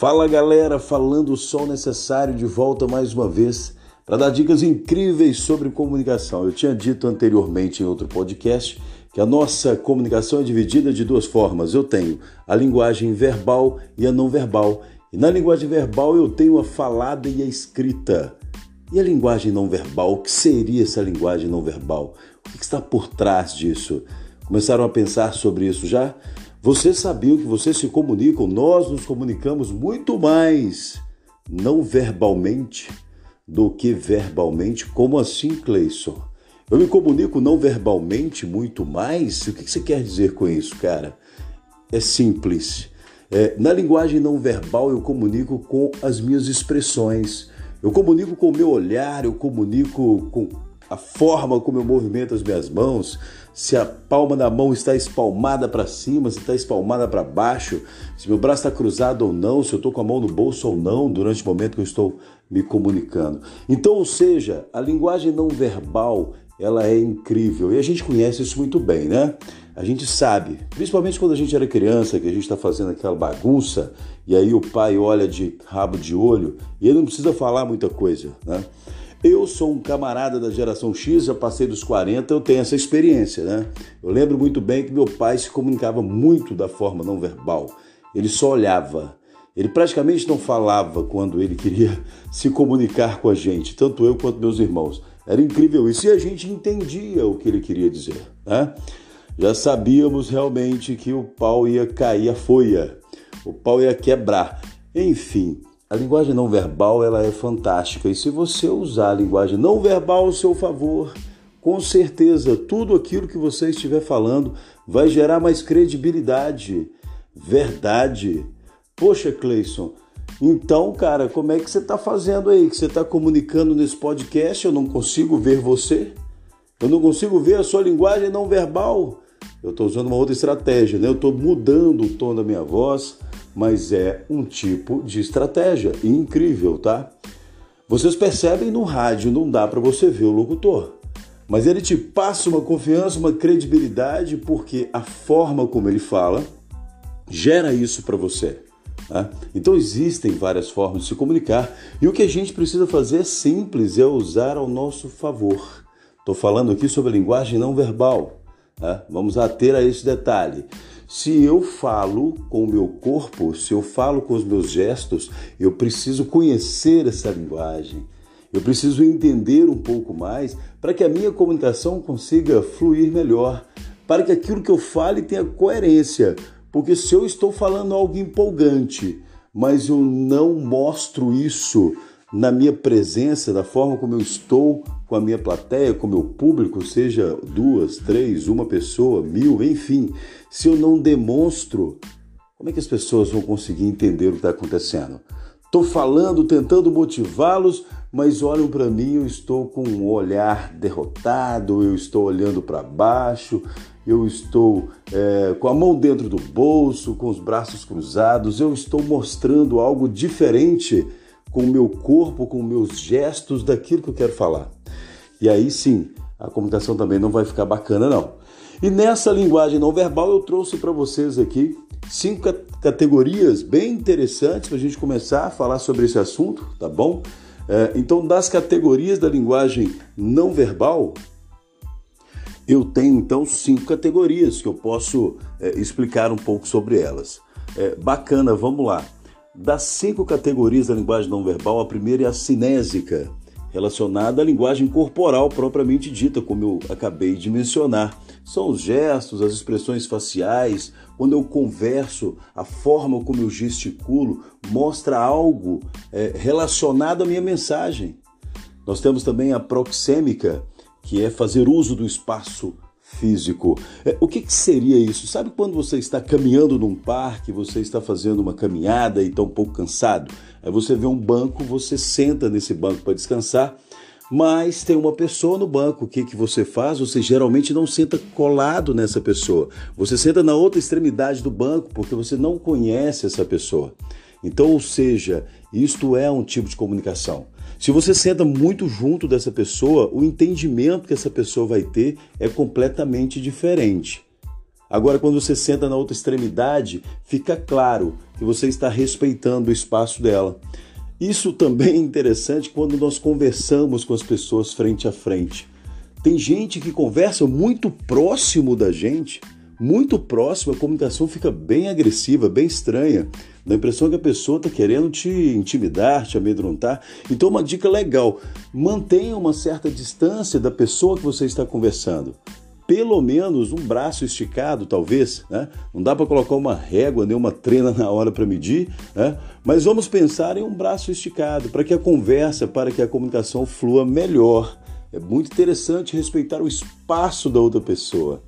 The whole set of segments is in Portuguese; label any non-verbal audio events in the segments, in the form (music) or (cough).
Fala galera, falando o necessário de volta mais uma vez para dar dicas incríveis sobre comunicação. Eu tinha dito anteriormente em outro podcast que a nossa comunicação é dividida de duas formas. Eu tenho a linguagem verbal e a não verbal. E na linguagem verbal eu tenho a falada e a escrita. E a linguagem não verbal? O que seria essa linguagem não verbal? O que está por trás disso? Começaram a pensar sobre isso já? Você sabia que vocês se comunicam? Nós nos comunicamos muito mais não verbalmente do que verbalmente. Como assim, Cleison? Eu me comunico não verbalmente muito mais? O que você quer dizer com isso, cara? É simples. É, na linguagem não verbal, eu comunico com as minhas expressões. Eu comunico com o meu olhar, eu comunico com a forma como eu movimento as minhas mãos, se a palma da mão está espalmada para cima, se está espalmada para baixo, se meu braço está cruzado ou não, se eu estou com a mão no bolso ou não durante o momento que eu estou me comunicando. Então, ou seja, a linguagem não verbal ela é incrível e a gente conhece isso muito bem, né? A gente sabe, principalmente quando a gente era criança, que a gente está fazendo aquela bagunça e aí o pai olha de rabo de olho e ele não precisa falar muita coisa, né? Eu sou um camarada da geração X, já passei dos 40, eu tenho essa experiência, né? Eu lembro muito bem que meu pai se comunicava muito da forma não verbal. Ele só olhava. Ele praticamente não falava quando ele queria (laughs) se comunicar com a gente, tanto eu quanto meus irmãos. Era incrível isso e a gente entendia o que ele queria dizer, né? Já sabíamos realmente que o pau ia cair a folha, o pau ia quebrar. Enfim, a linguagem não verbal ela é fantástica e se você usar a linguagem não verbal ao seu favor, com certeza tudo aquilo que você estiver falando vai gerar mais credibilidade, verdade. Poxa, Cleison, então, cara, como é que você está fazendo aí? Que você está comunicando nesse podcast? Eu não consigo ver você. Eu não consigo ver a sua linguagem não verbal. Eu estou usando uma outra estratégia, né? Eu estou mudando o tom da minha voz mas é um tipo de estratégia incrível, tá? Vocês percebem no rádio não dá para você ver o locutor, mas ele te passa uma confiança, uma credibilidade porque a forma como ele fala gera isso para você. Tá? Então existem várias formas de se comunicar e o que a gente precisa fazer é simples, é usar ao nosso favor. Estou falando aqui sobre a linguagem não verbal. Tá? Vamos ater a esse detalhe. Se eu falo com o meu corpo, se eu falo com os meus gestos, eu preciso conhecer essa linguagem. Eu preciso entender um pouco mais para que a minha comunicação consiga fluir melhor, para que aquilo que eu fale tenha coerência. Porque se eu estou falando algo empolgante, mas eu não mostro isso na minha presença, da forma como eu estou com a minha plateia, com o meu público, seja duas, três, uma pessoa, mil, enfim, se eu não demonstro, como é que as pessoas vão conseguir entender o que está acontecendo? Estou falando, tentando motivá-los, mas olham para mim, eu estou com um olhar derrotado, eu estou olhando para baixo, eu estou é, com a mão dentro do bolso, com os braços cruzados, eu estou mostrando algo diferente com o meu corpo, com meus gestos daquilo que eu quero falar. E aí sim, a comunicação também não vai ficar bacana não. E nessa linguagem não verbal eu trouxe para vocês aqui cinco categorias bem interessantes para a gente começar a falar sobre esse assunto, tá bom? É, então, das categorias da linguagem não verbal, eu tenho então cinco categorias que eu posso é, explicar um pouco sobre elas. É, bacana, vamos lá. Das cinco categorias da linguagem não verbal, a primeira é a cinésica, relacionada à linguagem corporal propriamente dita, como eu acabei de mencionar. São os gestos, as expressões faciais, quando eu converso, a forma como eu gesticulo mostra algo é, relacionado à minha mensagem. Nós temos também a proxêmica, que é fazer uso do espaço físico. É, o que, que, seria isso? Sabe quando você está caminhando num parque, você está fazendo uma caminhada e está um pouco cansado? Aí você vê um banco, você senta nesse banco para descansar, mas tem uma pessoa no banco. O que, que você faz? Você geralmente não senta colado nessa pessoa. Você senta na outra extremidade do banco porque você não conhece essa pessoa. Então, ou seja, isto é um tipo de comunicação. Se você senta muito junto dessa pessoa, o entendimento que essa pessoa vai ter é completamente diferente. Agora, quando você senta na outra extremidade, fica claro que você está respeitando o espaço dela. Isso também é interessante quando nós conversamos com as pessoas frente a frente. Tem gente que conversa muito próximo da gente, muito próximo, a comunicação fica bem agressiva, bem estranha. Dá a impressão que a pessoa está querendo te intimidar, te amedrontar. Então, uma dica legal: mantenha uma certa distância da pessoa que você está conversando. Pelo menos um braço esticado, talvez. Né? Não dá para colocar uma régua nem uma trena na hora para medir, né? mas vamos pensar em um braço esticado para que a conversa, para que a comunicação flua melhor. É muito interessante respeitar o espaço da outra pessoa.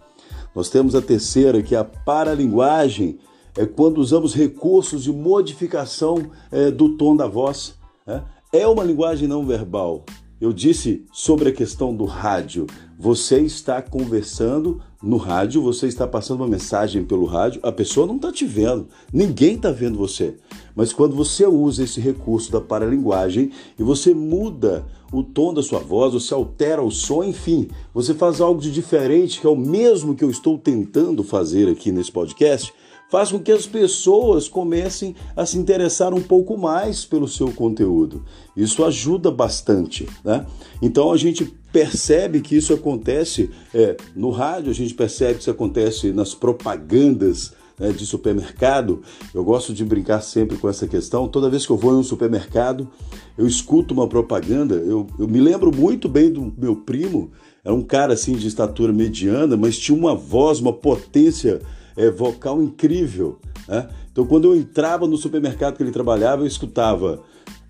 Nós temos a terceira, que é a paralinguagem, é quando usamos recursos de modificação é, do tom da voz. Né? É uma linguagem não verbal. Eu disse sobre a questão do rádio. Você está conversando no rádio, você está passando uma mensagem pelo rádio, a pessoa não está te vendo, ninguém está vendo você. Mas quando você usa esse recurso da paralinguagem e você muda o tom da sua voz, você altera o som, enfim, você faz algo de diferente, que é o mesmo que eu estou tentando fazer aqui nesse podcast, faz com que as pessoas comecem a se interessar um pouco mais pelo seu conteúdo. Isso ajuda bastante, né? Então a gente percebe que isso acontece é, no rádio, a gente percebe que isso acontece nas propagandas né, de supermercado. Eu gosto de brincar sempre com essa questão. Toda vez que eu vou em um supermercado, eu escuto uma propaganda. Eu, eu me lembro muito bem do meu primo. Era um cara assim de estatura mediana, mas tinha uma voz, uma potência é, vocal incrível. Né? Então, quando eu entrava no supermercado que ele trabalhava, eu escutava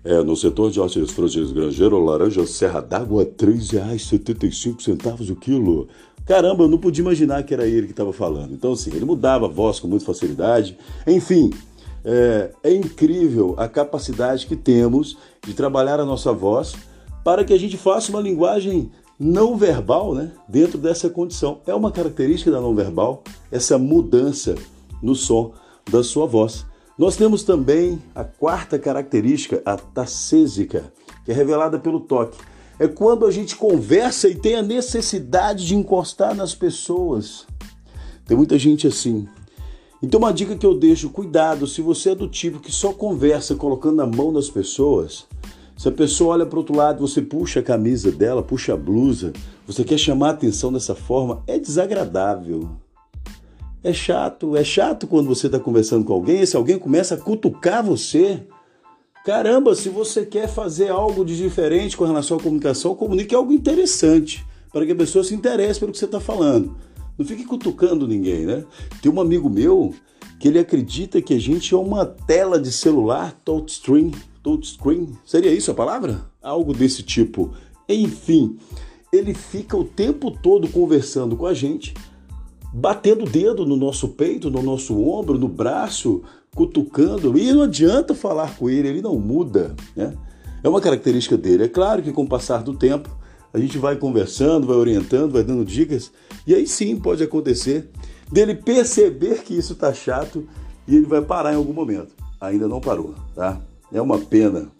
é, no setor de hortas frutas grangeiro, laranja serra d'água, R$ 3,75 o quilo. Caramba, eu não podia imaginar que era ele que estava falando. Então, assim, ele mudava a voz com muita facilidade. Enfim, é, é incrível a capacidade que temos de trabalhar a nossa voz para que a gente faça uma linguagem não verbal, né? Dentro dessa condição. É uma característica da não verbal essa mudança no som da sua voz. Nós temos também a quarta característica, a tacésica, que é revelada pelo toque. É quando a gente conversa e tem a necessidade de encostar nas pessoas. Tem muita gente assim. Então, uma dica que eu deixo: cuidado, se você é do tipo que só conversa colocando a mão nas pessoas, se a pessoa olha para o outro lado, você puxa a camisa dela, puxa a blusa, você quer chamar a atenção dessa forma, é desagradável. É chato, é chato quando você está conversando com alguém, se alguém começa a cutucar você. Caramba, se você quer fazer algo de diferente com relação à comunicação, comunique algo interessante, para que a pessoa se interesse pelo que você está falando. Não fique cutucando ninguém, né? Tem um amigo meu que ele acredita que a gente é uma tela de celular touchscreen touchscreen, seria isso a palavra? Algo desse tipo. Enfim, ele fica o tempo todo conversando com a gente, batendo o dedo no nosso peito, no nosso ombro, no braço, cutucando, e não adianta falar com ele, ele não muda, né? É uma característica dele. É claro que com o passar do tempo, a gente vai conversando, vai orientando, vai dando dicas, e aí sim pode acontecer dele perceber que isso está chato e ele vai parar em algum momento. Ainda não parou, tá? É uma pena.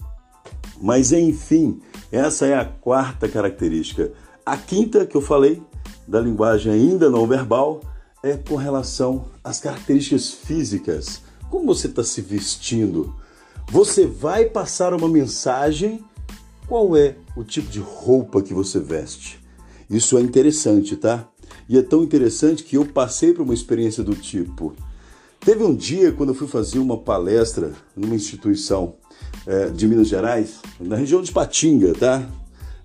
Mas enfim, essa é a quarta característica. A quinta que eu falei, da linguagem ainda não verbal, é com relação às características físicas. Como você está se vestindo? Você vai passar uma mensagem? Qual é o tipo de roupa que você veste? Isso é interessante, tá? E é tão interessante que eu passei por uma experiência do tipo. Teve um dia quando eu fui fazer uma palestra numa instituição é, de Minas Gerais, na região de Patinga, tá?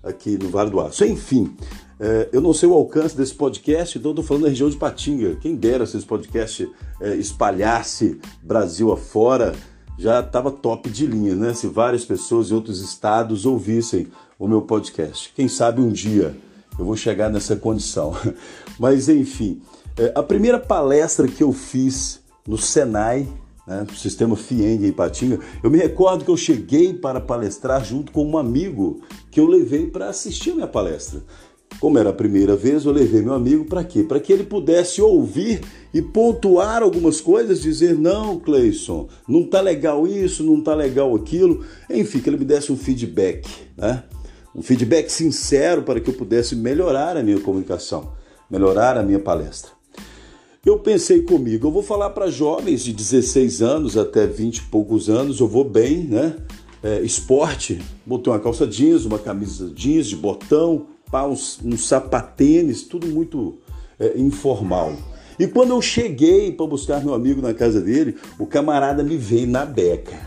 Aqui no Vale do Aço. Enfim, é, eu não sei o alcance desse podcast, então estou falando da região de Patinga. Quem dera se esse podcast é, espalhasse Brasil afora, já estava top de linha, né? Se várias pessoas em outros estados ouvissem o meu podcast. Quem sabe um dia eu vou chegar nessa condição. (laughs) Mas enfim, é, a primeira palestra que eu fiz no Senai, né, sistema FIENG em Patinga, eu me recordo que eu cheguei para palestrar junto com um amigo que eu levei para assistir a minha palestra. Como era a primeira vez, eu levei meu amigo para quê? Para que ele pudesse ouvir e pontuar algumas coisas, dizer: não, Cleison, não tá legal isso, não tá legal aquilo. Enfim, que ele me desse um feedback, né? Um feedback sincero para que eu pudesse melhorar a minha comunicação, melhorar a minha palestra. Eu pensei comigo, eu vou falar para jovens de 16 anos até 20 e poucos anos, eu vou bem, né? É, esporte, botei uma calça jeans, uma camisa jeans de botão, pá, uns, uns sapatênis, tudo muito é, informal. E quando eu cheguei para buscar meu amigo na casa dele, o camarada me veio na beca.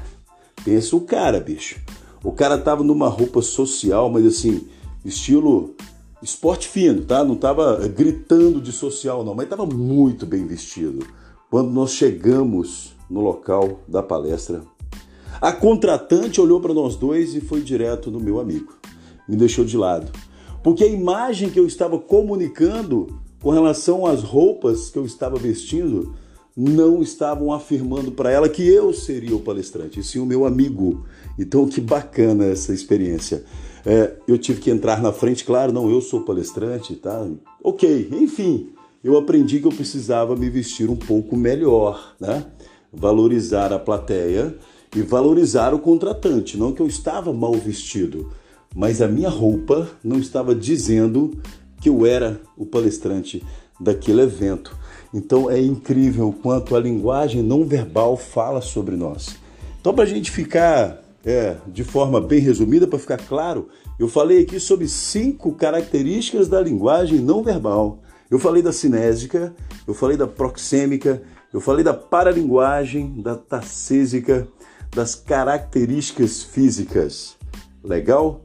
Pensa o cara, bicho. O cara tava numa roupa social, mas assim, estilo esporte fino, tá? Não tava gritando de social, não, mas tava muito bem vestido. Quando nós chegamos no local da palestra, a contratante olhou para nós dois e foi direto no meu amigo. Me deixou de lado. Porque a imagem que eu estava comunicando com relação às roupas que eu estava vestindo não estavam afirmando para ela que eu seria o palestrante, e sim o meu amigo. Então, que bacana essa experiência. É, eu tive que entrar na frente, claro, não, eu sou palestrante, tá? Ok, enfim, eu aprendi que eu precisava me vestir um pouco melhor, né? Valorizar a plateia e valorizar o contratante. Não que eu estava mal vestido, mas a minha roupa não estava dizendo que eu era o palestrante daquele evento. Então é incrível o quanto a linguagem não verbal fala sobre nós. Então, para a gente ficar é, de forma bem resumida, para ficar claro, eu falei aqui sobre cinco características da linguagem não verbal. Eu falei da cinésica, eu falei da proxêmica, eu falei da paralinguagem, da tacésica, das características físicas. Legal?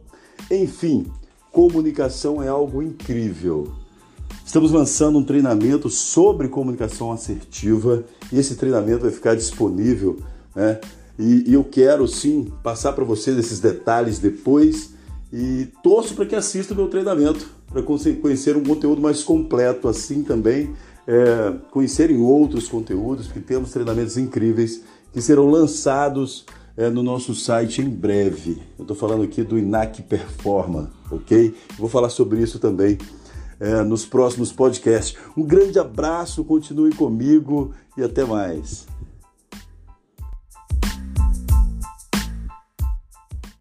Enfim, comunicação é algo incrível. Estamos lançando um treinamento sobre comunicação assertiva e esse treinamento vai ficar disponível, né? E, e eu quero sim passar para vocês esses detalhes depois e torço para que assista o meu treinamento para conhecer um conteúdo mais completo, assim também é, conhecerem outros conteúdos, porque temos treinamentos incríveis que serão lançados é, no nosso site em breve. Eu estou falando aqui do INAC Performa, ok? Vou falar sobre isso também é, nos próximos podcasts. Um grande abraço, continue comigo e até mais.